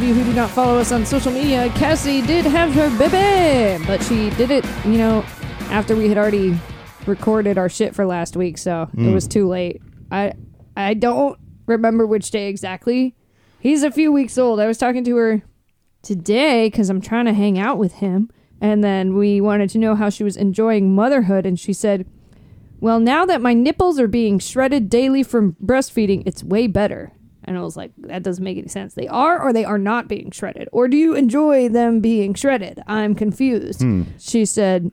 of you who do not follow us on social media, Cassie did have her baby, but she did it, you know, after we had already recorded our shit for last week, so it was mm. too late. I I don't remember which day exactly. He's a few weeks old. I was talking to her today because I'm trying to hang out with him, and then we wanted to know how she was enjoying motherhood, and she said, "Well, now that my nipples are being shredded daily from breastfeeding, it's way better." And I was like, that doesn't make any sense. They are or they are not being shredded. Or do you enjoy them being shredded? I'm confused. Hmm. She said,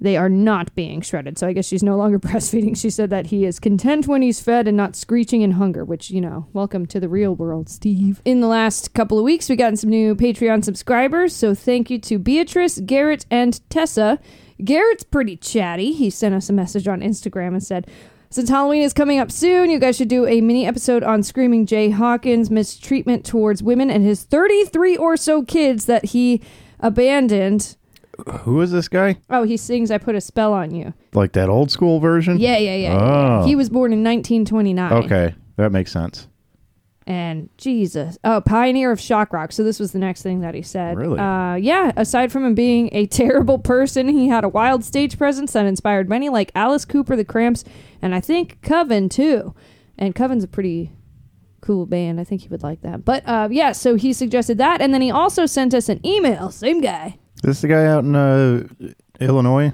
they are not being shredded. So I guess she's no longer breastfeeding. She said that he is content when he's fed and not screeching in hunger, which, you know, welcome to the real world, Steve. In the last couple of weeks, we gotten some new Patreon subscribers. So thank you to Beatrice, Garrett, and Tessa. Garrett's pretty chatty. He sent us a message on Instagram and said, since Halloween is coming up soon, you guys should do a mini episode on Screaming Jay Hawkins' mistreatment towards women and his 33 or so kids that he abandoned. Who is this guy? Oh, he sings I Put a Spell on You. Like that old school version? Yeah, yeah, yeah. yeah, yeah. Oh. He was born in 1929. Okay, that makes sense. And Jesus. Oh, pioneer of shock rock. So this was the next thing that he said. Really? Uh, yeah. Aside from him being a terrible person, he had a wild stage presence that inspired many, like Alice Cooper, The Cramps, and I think Coven too. And Coven's a pretty cool band. I think he would like that. But uh, yeah, so he suggested that, and then he also sent us an email. Same guy. This the guy out in uh, Illinois?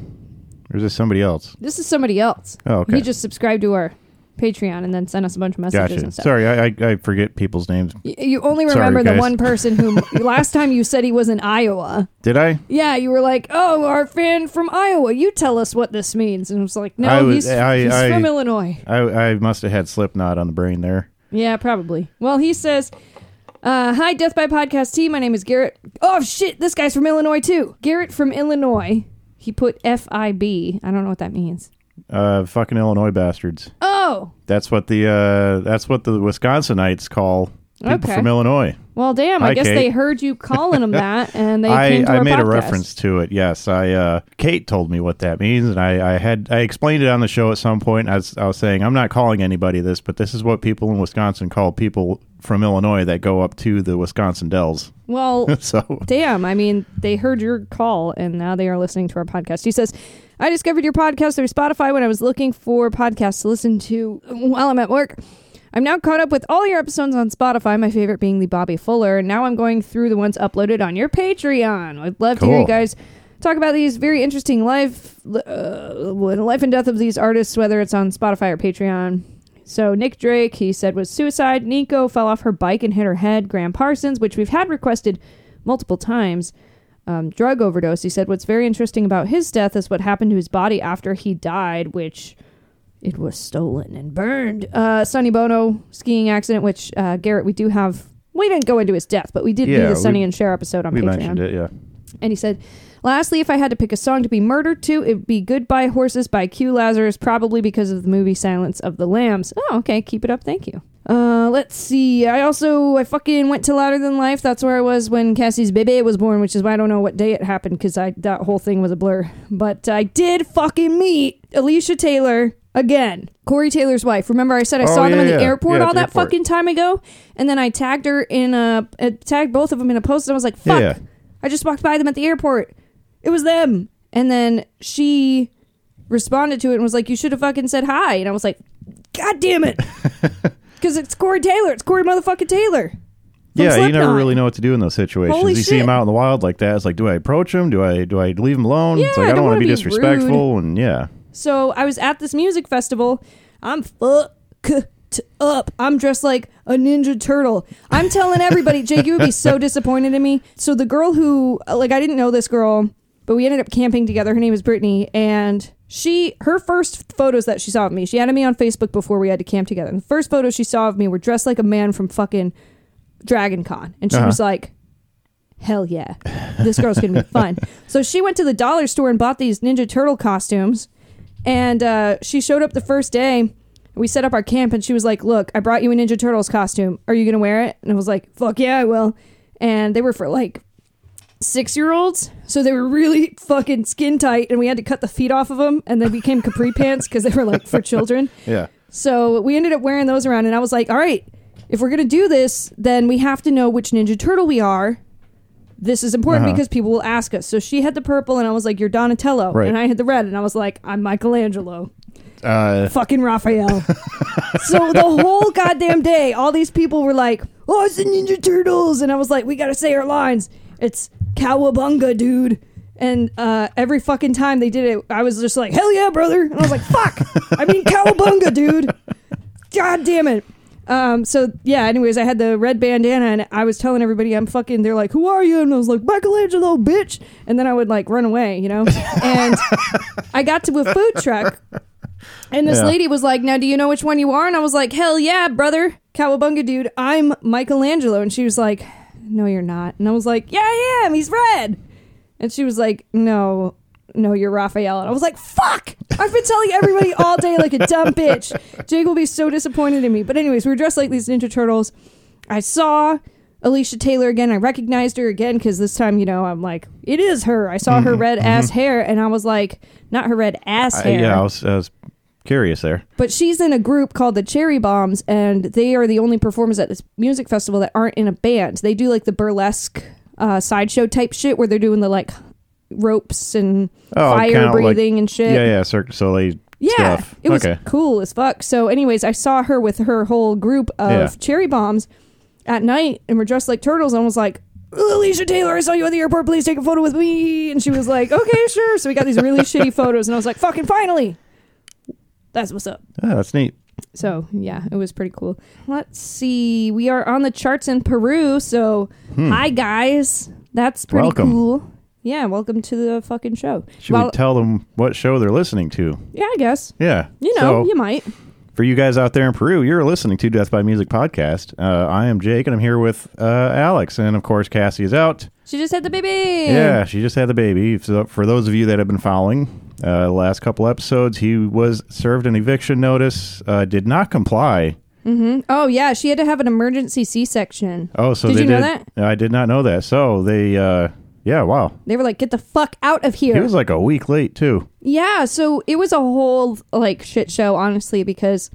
Or is this somebody else? This is somebody else. Oh, okay. He just subscribed to our Patreon and then sent us a bunch of messages Gotcha. and stuff. Sorry, I, I I forget people's names. Y- You only Sorry, remember the guys. one person who last time you said he was in Iowa. Did I? Yeah, you were like, "Oh, our fan from Iowa. You tell us what this means." And I was like, "No, I was- he's, I- he's I- from Illinois." I I must have had Slipknot on the brain there. Yeah, probably. Well, he says, uh, "Hi, Death by Podcast team. My name is Garrett. Oh shit, this guy's from Illinois too. Garrett from Illinois. He put F I B. I don't know what that means. Uh, fucking Illinois bastards. Oh, That's what the uh, that's what the Wisconsinites call people Okay. from Illinois. well, damn. I guess Kate. they heard you calling them that, and they I, came to I made a reference to it. Yes, I uh, Kate told me what that means, and I, I had I explained it on the show at some point. I was, I was saying I'm not calling anybody this, but this is what people in Wisconsin call people from Illinois that go up to the Wisconsin Dells. Well, so Damn, I mean, they heard your call and now they are listening to our podcast. He says, I discovered your podcast through Spotify when I was looking for podcasts to listen to while I'm at work. I'm now caught up with all your episodes on Spotify, my favorite being the Bobby Fuller, and now I'm going through the ones uploaded on your Patreon. I'd love to hear you guys talk about these very interesting life, uh, life and death of these artists, whether it's on Spotify or Patreon. So Nick Drake, he said, was suicide. Nico fell off her bike and hit her head. Graham Parsons, which we've had requested multiple times. Um, drug overdose. He said, what's very interesting about his death is what happened to his body after he died, which it was stolen and burned. Uh, Sonny Bono skiing accident, which uh, Garrett, we do have. We didn't go into his death, but we did do Yeah, the Sonny we- and Cher episode on we Patreon. mentioned it. Yeah. And he said, Lastly, if I had to pick a song to be murdered to, it would be Goodbye Horses by Q Lazzarus, probably because of the movie Silence of the Lambs. Oh, okay. Keep it up. Thank you. Uh, let's see. I also, I fucking went to Louder Than Life. That's where I was when Cassie's baby was born, which is why I don't know what day it happened because I that whole thing was a blur. But I did fucking meet Alicia Taylor again. Corey Taylor's wife. Remember I said I Oh, saw them yeah, in the yeah. airport Yeah, all the that airport. fucking time ago? And then I tagged her in a, uh, tagged both of them in a post and I was like, fuck. I just walked by them at the airport. It was them. And then she responded to it and was like, You should have fucking said hi. And I was like, God damn it. Because it's Corey Taylor. It's Corey motherfucking Taylor. Yeah, you never Slipknot. really know what to do in those situations. Holy you see him out in the wild like that. It's like, do I approach him? Do I do I leave him alone? it's Yeah, like I I don't don't want wanna to be be disrespectful, and yeah, So I was at this music festival. I'm fucked up. I'm dressed like a Ninja Turtle. I'm telling everybody, Jake, you would be so disappointed in me. So the girl who, like, I didn't know this girl, but we ended up camping together. Her name is Brittany, and she, her first photos that she saw of me, she added me on Facebook before we had to camp together. And the first photos she saw of me were dressed like a man from fucking Dragon Con, and she Uh-huh. was like. Hell yeah. This girl's gonna be fun. So she went to the dollar store and bought these Ninja Turtle costumes. And uh, she showed up the first day. We set up our camp, and she was like, "Look, I brought you a Ninja Turtles costume. Are you gonna wear it?" And I was like, "Fuck yeah, I will." And they were for like six year olds, so they were really fucking skin tight, and we had to cut the feet off of them, and they became capri pants because they were like for children. yeah. So we ended up wearing those around, and I was like, "All right, if we're gonna do this, then we have to know which Ninja Turtle we are. This is important Uh-huh. because people will ask us. So she had the purple, and I was like, "You're Donatello," Right. and I had the red, and I was like, "I'm Michelangelo." Uh, fucking Raphael. so the whole goddamn day, all these people were like, "Oh, it's the Ninja Turtles," and I was like, "We gotta say our lines." It's cowabunga, dude. And uh, every fucking time they did it, I was just like, "Hell yeah, brother!" And I was like, "Fuck!" I mean, cowabunga, dude. God damn it. Um, so yeah, anyways, I had the red bandana and I was telling everybody I'm fucking they're like, Who are you? And I was like, Michelangelo, bitch and then I would like run away, you know? And I got to a food truck and this Yeah. lady was like, Now do you know which one you are? And I was like, Hell yeah, brother, cowabunga dude, I'm Michelangelo and she was like, No, you're not. And I was like, Yeah, I am, he's red. And she was like, No, no, you're Raphael. And I was like, fuck! I've been telling everybody all day like a dumb bitch. Jake will be so disappointed in me. But, anyways, we were dressed like these Ninja Turtles. I saw Alicia Taylor again. I recognized her again because this time, you know, I'm like, it is her. I saw her red ass hair and I was like, not her red ass Mm-hmm. I, hair. yeah, I was, I was curious there. But she's in a group called the Cherry Bombs, and they are the only performers at this music festival that aren't in a band. They do like the burlesque uh, sideshow type shit where they're doing the like ropes and Oh, fire kinda like- breathing and shit. Yeah, yeah, Cirque du Soleil Yeah, stuff. it was okay. cool as fuck. So, anyways, I saw her with her whole group of Yeah. cherry bombs at night, and we're dressed like turtles. And I was like, "Alicia Taylor, I saw you at the airport. Please take a photo with me." And she was like, "Okay, sure." So we got these really shitty photos, and I was like, "Fucking finally!" That's what's up. Oh, that's neat. So yeah, it was pretty cool. Let's see. We are on the charts in Peru. So hi guys, that's pretty Hmm. Welcome. cool. Yeah, welcome to the fucking show. Should Well, we tell them what show they're listening to? yeah, I guess. Yeah. You know, So, you might. for you guys out there in Peru, you're listening to Death by Music podcast. Uh, I am Jake, and I'm here with uh, Alex, and of course Cassie is out. She just had the baby. Yeah, she just had the baby. So for those of you that have been following uh, last couple episodes, he was served an eviction notice, uh, did not comply. Mm-hmm. Oh yeah, she had to have an emergency C-section. Oh, so Did they you know did. I did not know that. So they, uh, yeah, wow. They were like, "Get the fuck out of here." He was like a week late too. Yeah, so it was a whole like shit show, honestly, because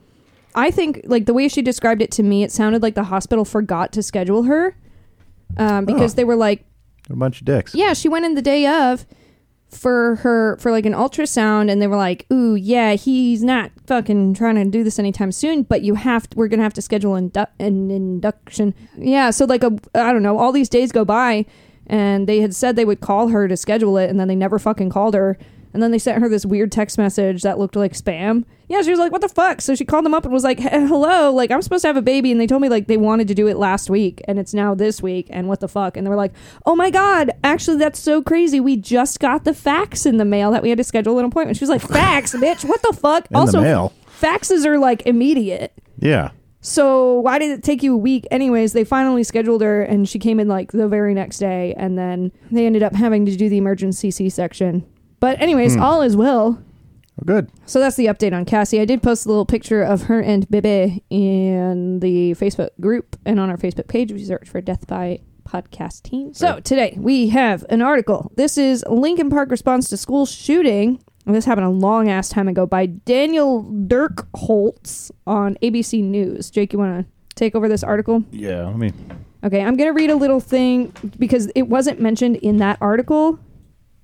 I think like the way she described it to me, it sounded like the hospital forgot to schedule her. Um, because Oh. they were like, A bunch of dicks. yeah, she went in the day of for her for like an ultrasound, and they were like, ooh, yeah, he's not fucking trying to do this anytime soon, but you have to, we're gonna have to schedule indu- an induction. Yeah, so like a I don't know, all these days go by, and they had said they would call her to schedule it, and then they never fucking called her. And then they sent her this weird text message that looked like spam. Yeah, she was like, "What the fuck?" So she called them up and was like, "Hey, "Hello, like I'm supposed to have a baby, and they told me like they wanted to do it last week, and it's now this week, and what the fuck?" And they were like, "Oh my god, actually, that's so crazy. We just got the fax in the mail that we had to schedule an appointment." She was like, "Fax, bitch, what the fuck?" In the also, mail? faxes are like immediate. Yeah. So why did it take you a week? Anyways, they finally scheduled her, and she came in like the very next day, and then they ended up having to do the emergency C-section. But anyways, hmm. all is well. Well, good. So that's the update on Cassie. I did post a little picture of her and Bebe in the Facebook group and on our Facebook page. We search for Death by Podcast Team. So today we have an article. This is Linkin Park response to school shooting. And this happened a long ass time ago by Daniel Dirk Holtz on ABC News. Jake, you want to take over this article? Yeah. Let me. Okay, I'm going to read a little thing because it wasn't mentioned in that article,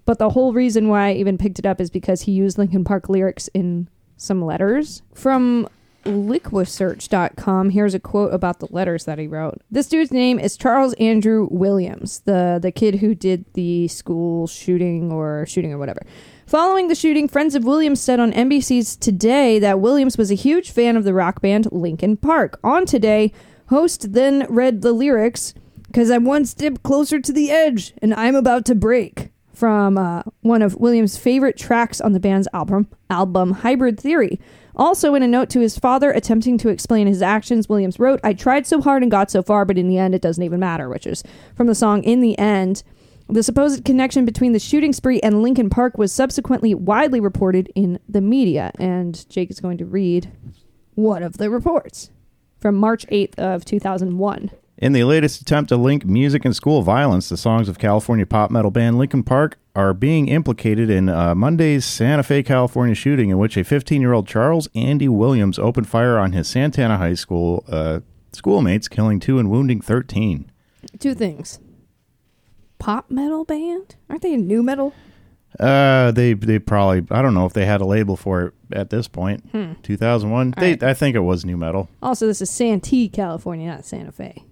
but the whole reason why I even picked it up is because he used Linkin Park lyrics in some letters. From liquisearch.com, here's a quote about the letters that he wrote. This dude's name is Charles Andrew Williams, the the kid who did the school shooting or shooting or whatever. Following the shooting, friends of Williams said on NBC's Today that Williams was a huge fan of the rock band Linkin Park. On Today, host then read the lyrics because I'm one step closer to the edge and I'm about to break from uh, one of Williams' favorite tracks on the band's album, album Hybrid Theory. Also, in a note to his father attempting to explain his actions, Williams wrote, I tried so hard and got so far, but in the end, it doesn't even matter, which is from the song In the End. The supposed connection between the shooting spree and Linkin Park was subsequently widely reported in the media, and Jake is going to read one of the reports from March 8th of 2001. In the latest attempt to link music and school violence, the songs of California pop metal band Linkin Park are being implicated in uh, Monday's Santa Fe, California shooting, in which a 15 year old Charles Andy Williams opened fire on his Santana High School uh, Schoolmates killing two and wounding 13. Two things. Pop metal band? Aren't they a nu metal? Uh, they they probably I don't know if they had a label for it at this point. 2001. They right. I think it was nu metal. Also, this is Santee, California, not Santa Fe.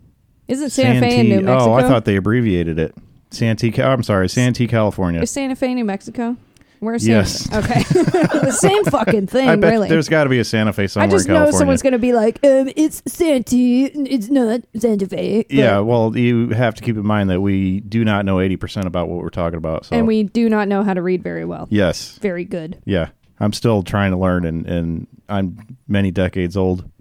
Isn't Santa Fe in New Mexico? Oh, I thought they abbreviated it. Santee. Ca- I'm sorry, Santee, California. Is Santa Fe, New Mexico? Where's Yes. Santa Fe? Okay. the same fucking thing, I bet really. there's got to be a Santa Fe somewhere I just in know California. someone's going to be like, um, it's Santee. It's not Santa Fe. But- yeah, well, you have to keep in mind that we do not know 80% about what we're talking about. So And we do not know how to read very well. yes, Very good. yeah, I'm still trying to learn, and and I'm many decades old.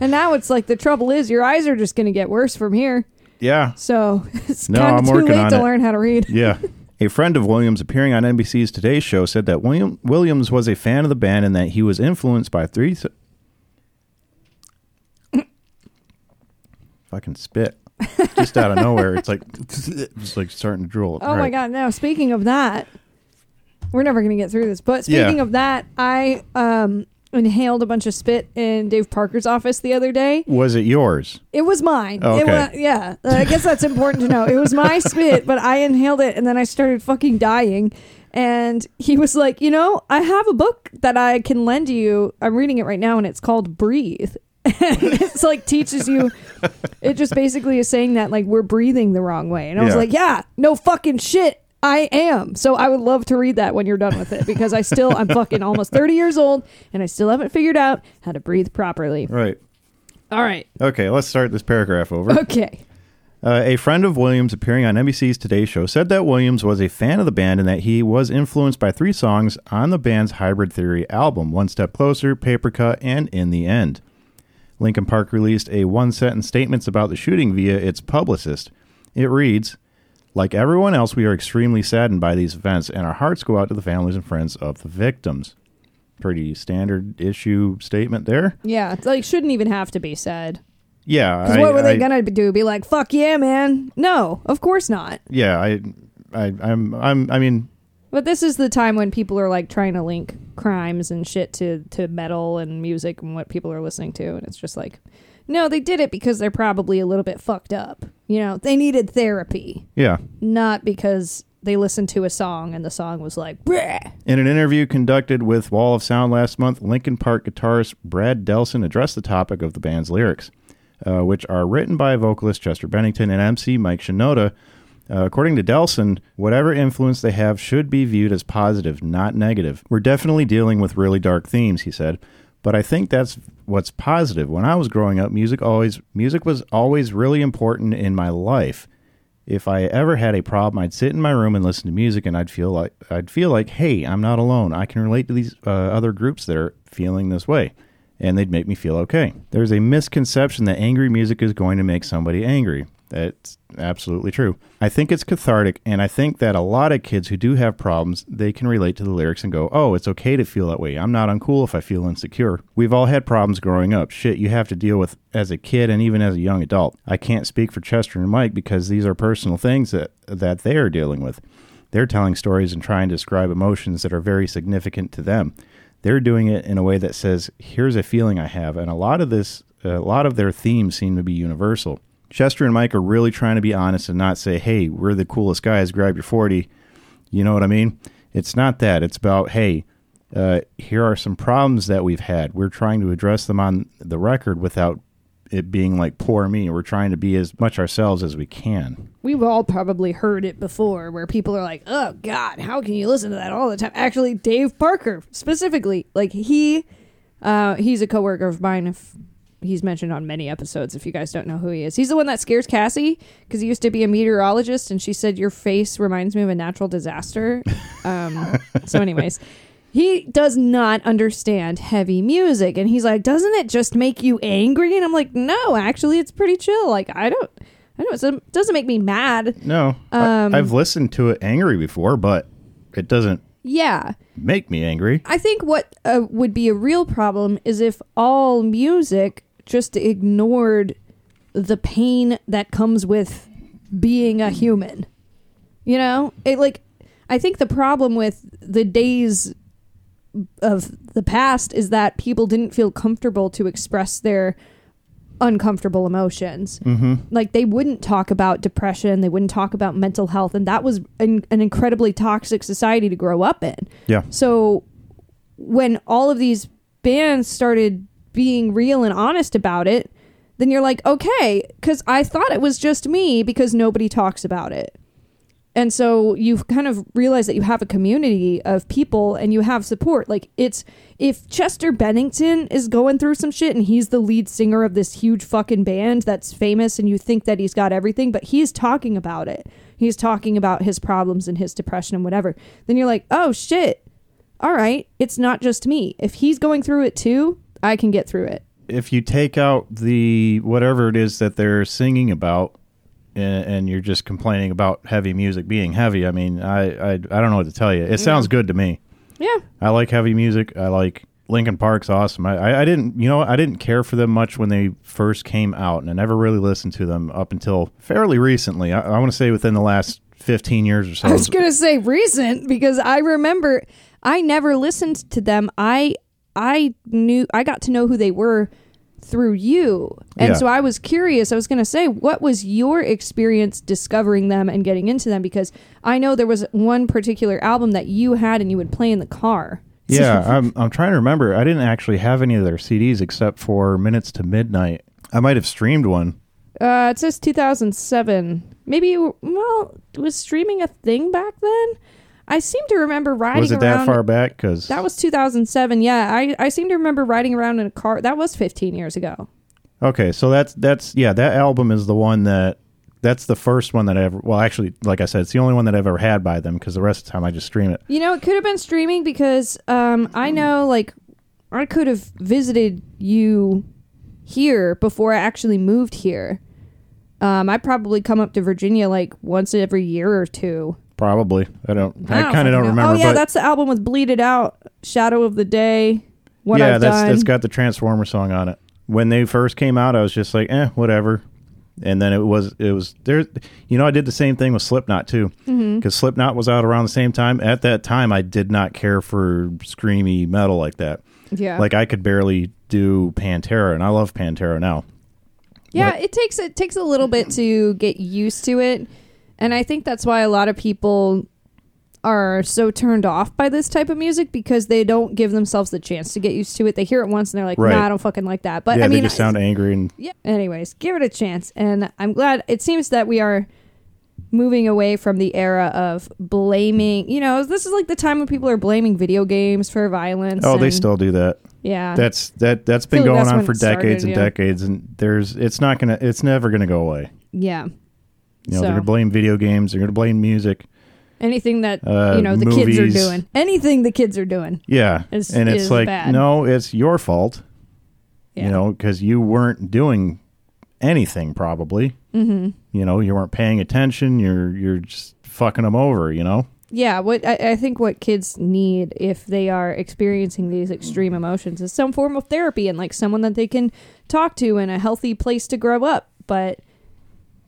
And now it's like the trouble is your eyes are just going to get worse from here. Yeah, So it's No, kind of too working late to it. learn how to read. yeah. A friend of Williams appearing on NBC's Today Show said that William Williams was a fan of the band and that he was influenced by three. s- Fucking spit. Just out of nowhere, it's like it's like starting to drool. Oh my god! Now speaking of that, we're never going to get through this. But speaking Yeah. of that, I um inhaled a bunch of spit in Dave Parker's office the other day. Was it yours? It was mine. Oh, It okay. wa- yeah, Uh, I guess that's important to know. It was my spit, but I inhaled it, and then I started fucking dying. And he was like, you know, I have a book that I can lend you. I'm reading it right now, and it's called Breathe. and it's like teaches you. It just basically is saying that like we're breathing the wrong way. And I was Yeah. like, yeah, no fucking shit. I am. So I would love to read that when you're done with it because I still I'm fucking almost 30 years old and I still haven't figured out how to breathe properly. Right. All right. Okay, let's start this paragraph over. Okay. Uh, a friend of Williams appearing on NBC's Today Show said that Williams was a fan of the band and that he was influenced by three songs on the band's Hybrid Theory album One Step Closer, Paper Cut, and In the End. Linkin Park released a one sentence statement about the shooting via its publicist. It reads Like everyone else, we are extremely saddened by these events, and our hearts go out to the families and friends of the victims. Pretty standard issue statement there. Yeah, it's like shouldn't even have to be said. Yeah. Because what were they I- gonna do? Be like, "Fuck yeah, man"? No, of course not. Yeah, I, I, I'm, I'm, I mean, But this is the time when people are like trying to link crimes and shit to to metal and music and what people are listening to, and it's just like, no, they did it because they're probably a little bit fucked up. You know, they needed therapy, yeah. not because they listened to a song and the song was like, Bleh. In an interview conducted with Wall of Sound last month, Linkin Park guitarist Brad Delson addressed the topic of the band's lyrics, uh, which are written by vocalist Chester Bennington and MC Mike Shinoda. Uh, according to Delson, whatever influence they have should be viewed as positive, not negative. We're definitely dealing with really dark themes, he said, but I think that's what's positive. When I was growing up, music always music was always really important in my life if I ever had a problem, I'd sit in my room and listen to music, and I'd feel like I'd feel like, hey, I'm not alone. I can relate to these uh, other groups that are feeling this way, and they'd make me feel okay. There's a misconception that angry music is going to make somebody angry. That's absolutely true. I think it's cathartic, and I think that a lot of kids who do have problems, they can relate to the lyrics and go, "Oh, it's okay to feel that way. I'm not uncool if I feel insecure." We've all had problems growing up. Shit, you have to deal with as a kid and even as a young adult. I can't speak for Chester and Mike because these are personal things that that they are dealing with. They're telling stories and trying to describe emotions that are very significant to them. They're doing it in a way that says, "Here's a feeling I have," and a lot of this, a lot of their themes seem to be universal. Chester and Mike are really trying to be honest and not say, "Hey, we're the coolest guys. Grab your 40." You know what I mean? It's not that. It's about, "Hey, uh, here are some problems that we've had. We're trying to address them on the record without it being like poor me. We're trying to be as much ourselves as we can." We've all probably heard it before where people are like, oh, God, how can you listen to that all the time? Actually, Dave Parker specifically, like, he, uh, he's a coworker of mine. If he's mentioned on many episodes, if you guys don't know who he is, he's the one that scares Cassie because he used to be a meteorologist and she said, Your face reminds me of a natural disaster. Um, so, anyways. He does not understand heavy music, and he's like, "Doesn't it just make you angry?" And I'm like, "No, actually, it's pretty chill. Like, I don't, I don't. It doesn't make me mad. No, Um, I, I've listened to it angry before, but it doesn't Yeah, make me angry. I think what uh, would be a real problem is if all music just ignored the pain that comes with being a human. You know, it like I think the problem with the days of the past is that people didn't feel comfortable to express their uncomfortable emotions. Mm-hmm. Like they wouldn't talk about depression, they wouldn't talk about mental health, and that was an, an incredibly toxic society to grow up in. Yeah. So when all of these bands started being real and honest about it, then you're like, okay, because I thought it was just me because nobody talks about it. And so you kind of realize that you have a community of people and you have support. Like it's if Chester Bennington is going through some shit and he's the lead singer of this huge fucking band that's famous and you think that he's got everything, but he's talking about it. He's talking about his problems and his depression and whatever. Then you're like, "Oh shit. All right, it's not just me. If he's going through it too, I can get through it." If you take out the whatever it is that they're singing about, and, and you're just complaining about heavy music being heavy, I mean, I I, I don't know what to tell you. It mm. sounds good to me. Yeah. I like heavy music. I like Linkin Park's awesome. I, I, I didn't, you know, I didn't care for them much when they first came out, and I never really listened to them up until fairly recently. I, I want to say within the last fifteen years or so. I was gonna say recent because I remember I never listened to them. I I knew I got to know who they were through you, and Yeah. so I was curious. I was gonna say, what was your experience discovering them and getting into them? Because I know there was one particular album that you had and you would play in the car. yeah, I'm I'm trying to remember. I didn't actually have any of their CDs except for Minutes to Midnight. I might have streamed one. Uh, it says 2007. Maybe well, was streaming a thing back then? I seem to remember riding Was it around. that far back? Because That was 2007. Yeah, I, I seem to remember riding around in a car. That was 15 years ago. Okay, so that's that's yeah, that album is the one that that's the first one that I ever. Well, actually, like I said, it's the only one that I've ever had by them because the rest of the time I just stream it. You know, it could have been streaming because um, I know, like, I could have visited you here before I actually moved here. Um, I probably come up to Virginia like once every year or two. Probably, I don't. I, don't kind of don't know. remember. Oh yeah, but that's the album with "Bleed It Out," "Shadow of the Day." What yeah, I've that's done. that's got the Transformer song on it. When they first came out, I was just like, eh, whatever. And then it was it was there. You know, I did the same thing with Slipknot too, because Mm-hmm. Slipknot was out around the same time. At that time, I did not care for screamy metal like that. yeah, Like I could barely do Pantera, and I love Pantera now. Yeah, it takes it takes a little bit to get used to it, and I think that's why a lot of people are so turned off by this type of music because they don't give themselves the chance to get used to it. They hear it once and they're like, Right. "Nah, I don't fucking like that." But yeah, I mean, they just sound angry and yeah. Anyways, give it a chance, and I'm glad. It seems that we are moving away from the era of blaming. You know, this is like the time when people are blaming video games for violence. oh, they and- still do that. yeah. That's that that's been feel like going that's on when for it started, decades and yeah. decades, and there's it's not gonna it's never gonna go away. yeah. You know, So- they're gonna blame video games, they're gonna blame music. Anything that Uh, you know the kids are doing, anything the kids are doing. Yeah, Is- and it's is like bad. no, it's your fault. Yeah. You know, because you weren't doing anything probably. Mm-hmm. You know, you weren't paying attention. You're you're just fucking them over. You know. Yeah, what I, I think what kids need if they are experiencing these extreme emotions is some form of therapy and like someone that they can talk to and a healthy place to grow up. But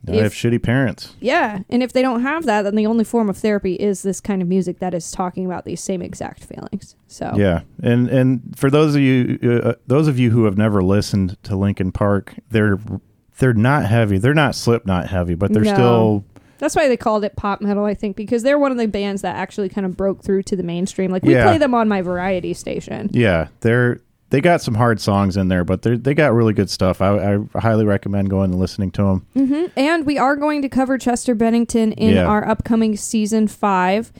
I have shitty parents. yeah, and if they don't have that, then the only form of therapy is this kind of music that is talking about these same exact feelings. So Yeah, and and for those of you uh, those of you who have never listened to Linkin Park, they're they're not heavy. They're not Slipknot heavy, but they're No. still that's why they called it pop metal, I think, because they're one of the bands that actually kind of broke through to the mainstream. Like we Yeah. play them on my variety station. yeah they're they got some hard songs in there, but they they got really good stuff. I, I highly recommend going and listening to them. hmm And we are going to cover Chester Bennington in Yeah. our upcoming season five.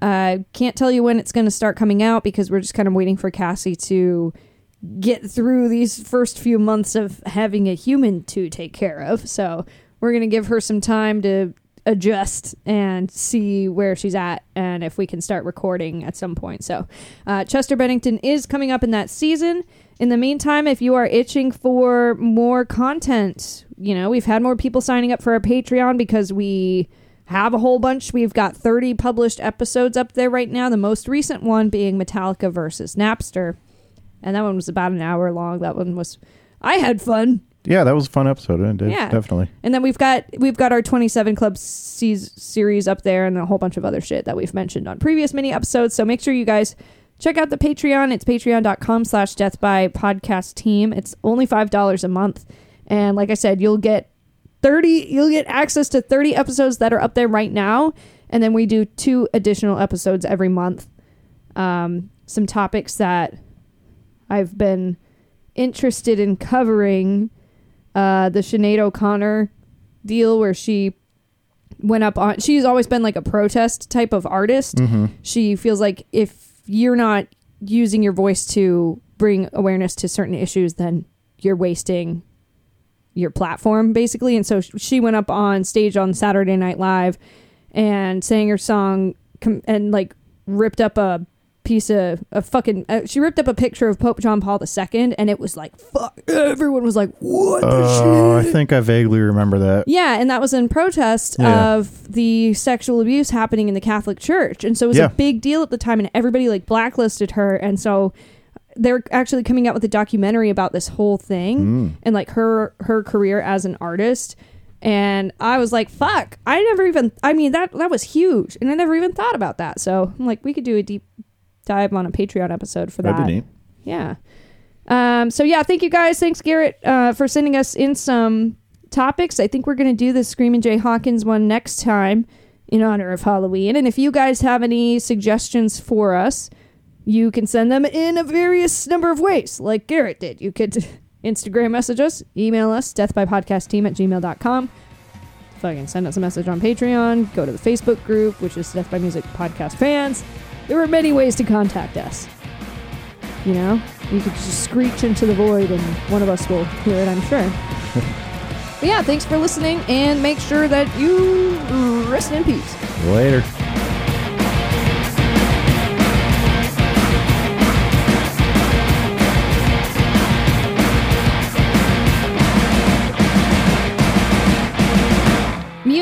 Uh, can't tell you when it's going to start coming out because we're just kind of waiting for Cassie to get through these first few months of having a human to take care of. So we're going to give her some time to adjust and see where she's at and if we can start recording at some point. So uh, Chester Bennington is coming up in that season. In the meantime, if you are itching for more content, you know, we've had more people signing up for our Patreon because we have a whole bunch. We've got 30 published episodes up there right now, the most recent one being Metallica versus Napster. And that one was about an hour long. That one was I had fun. Yeah, that was a fun episode. It did, Yeah. definitely. And then we've got we've got our 27 Club seas- series up there and a whole bunch of other shit that we've mentioned on previous mini episodes. So make sure you guys check out the Patreon. It's patreon.com slash death by podcast team. It's only $5 a month. And like I said, you'll get 30 you'll get access to 30 episodes that are up there right now and then we do two additional episodes every month um, some topics that i've been interested in covering uh, the Sinead O'Connor deal where she went up on she's always been like a protest type of artist. She feels like if you're not using your voice to bring awareness to certain issues then you're wasting your platform basically. And so she went up on stage on saturday night live and sang her song and like ripped up a piece of a fucking uh, she ripped up a picture of pope john paul ii and it was like fuck everyone was like what the Oh, I think I vaguely remember that. yeah, and that was in protest Yeah. of the sexual abuse happening in the Catholic Church. And so it was Yeah. a big deal at the time and everybody like blacklisted her and so they're actually coming out with a documentary about this whole thing Mm. and like her her career as an artist. And I was like, fuck, I never even I mean that that was huge and I never even thought about that. So I'm like we could do a deep dive on a Patreon episode for that. That'd be neat. Yeah. Um, so yeah, thank you guys. Thanks Garrett uh, for sending us in some topics. I think we're gonna do the Screaming Jay Hawkins one next time in honor of Halloween. And if you guys have any suggestions for us, you can send them in a various number of ways, like Garrett did. You could Instagram message us, email us, deathbypodcastteam at gmail.com. Fucking send us a message on Patreon, go to the Facebook group, which is Death by Music Podcast Fans. There are many ways to contact us. You know, you could just screech into the void and one of us will hear it, I'm sure. but yeah, thanks for listening and make sure that you rest in peace. Later.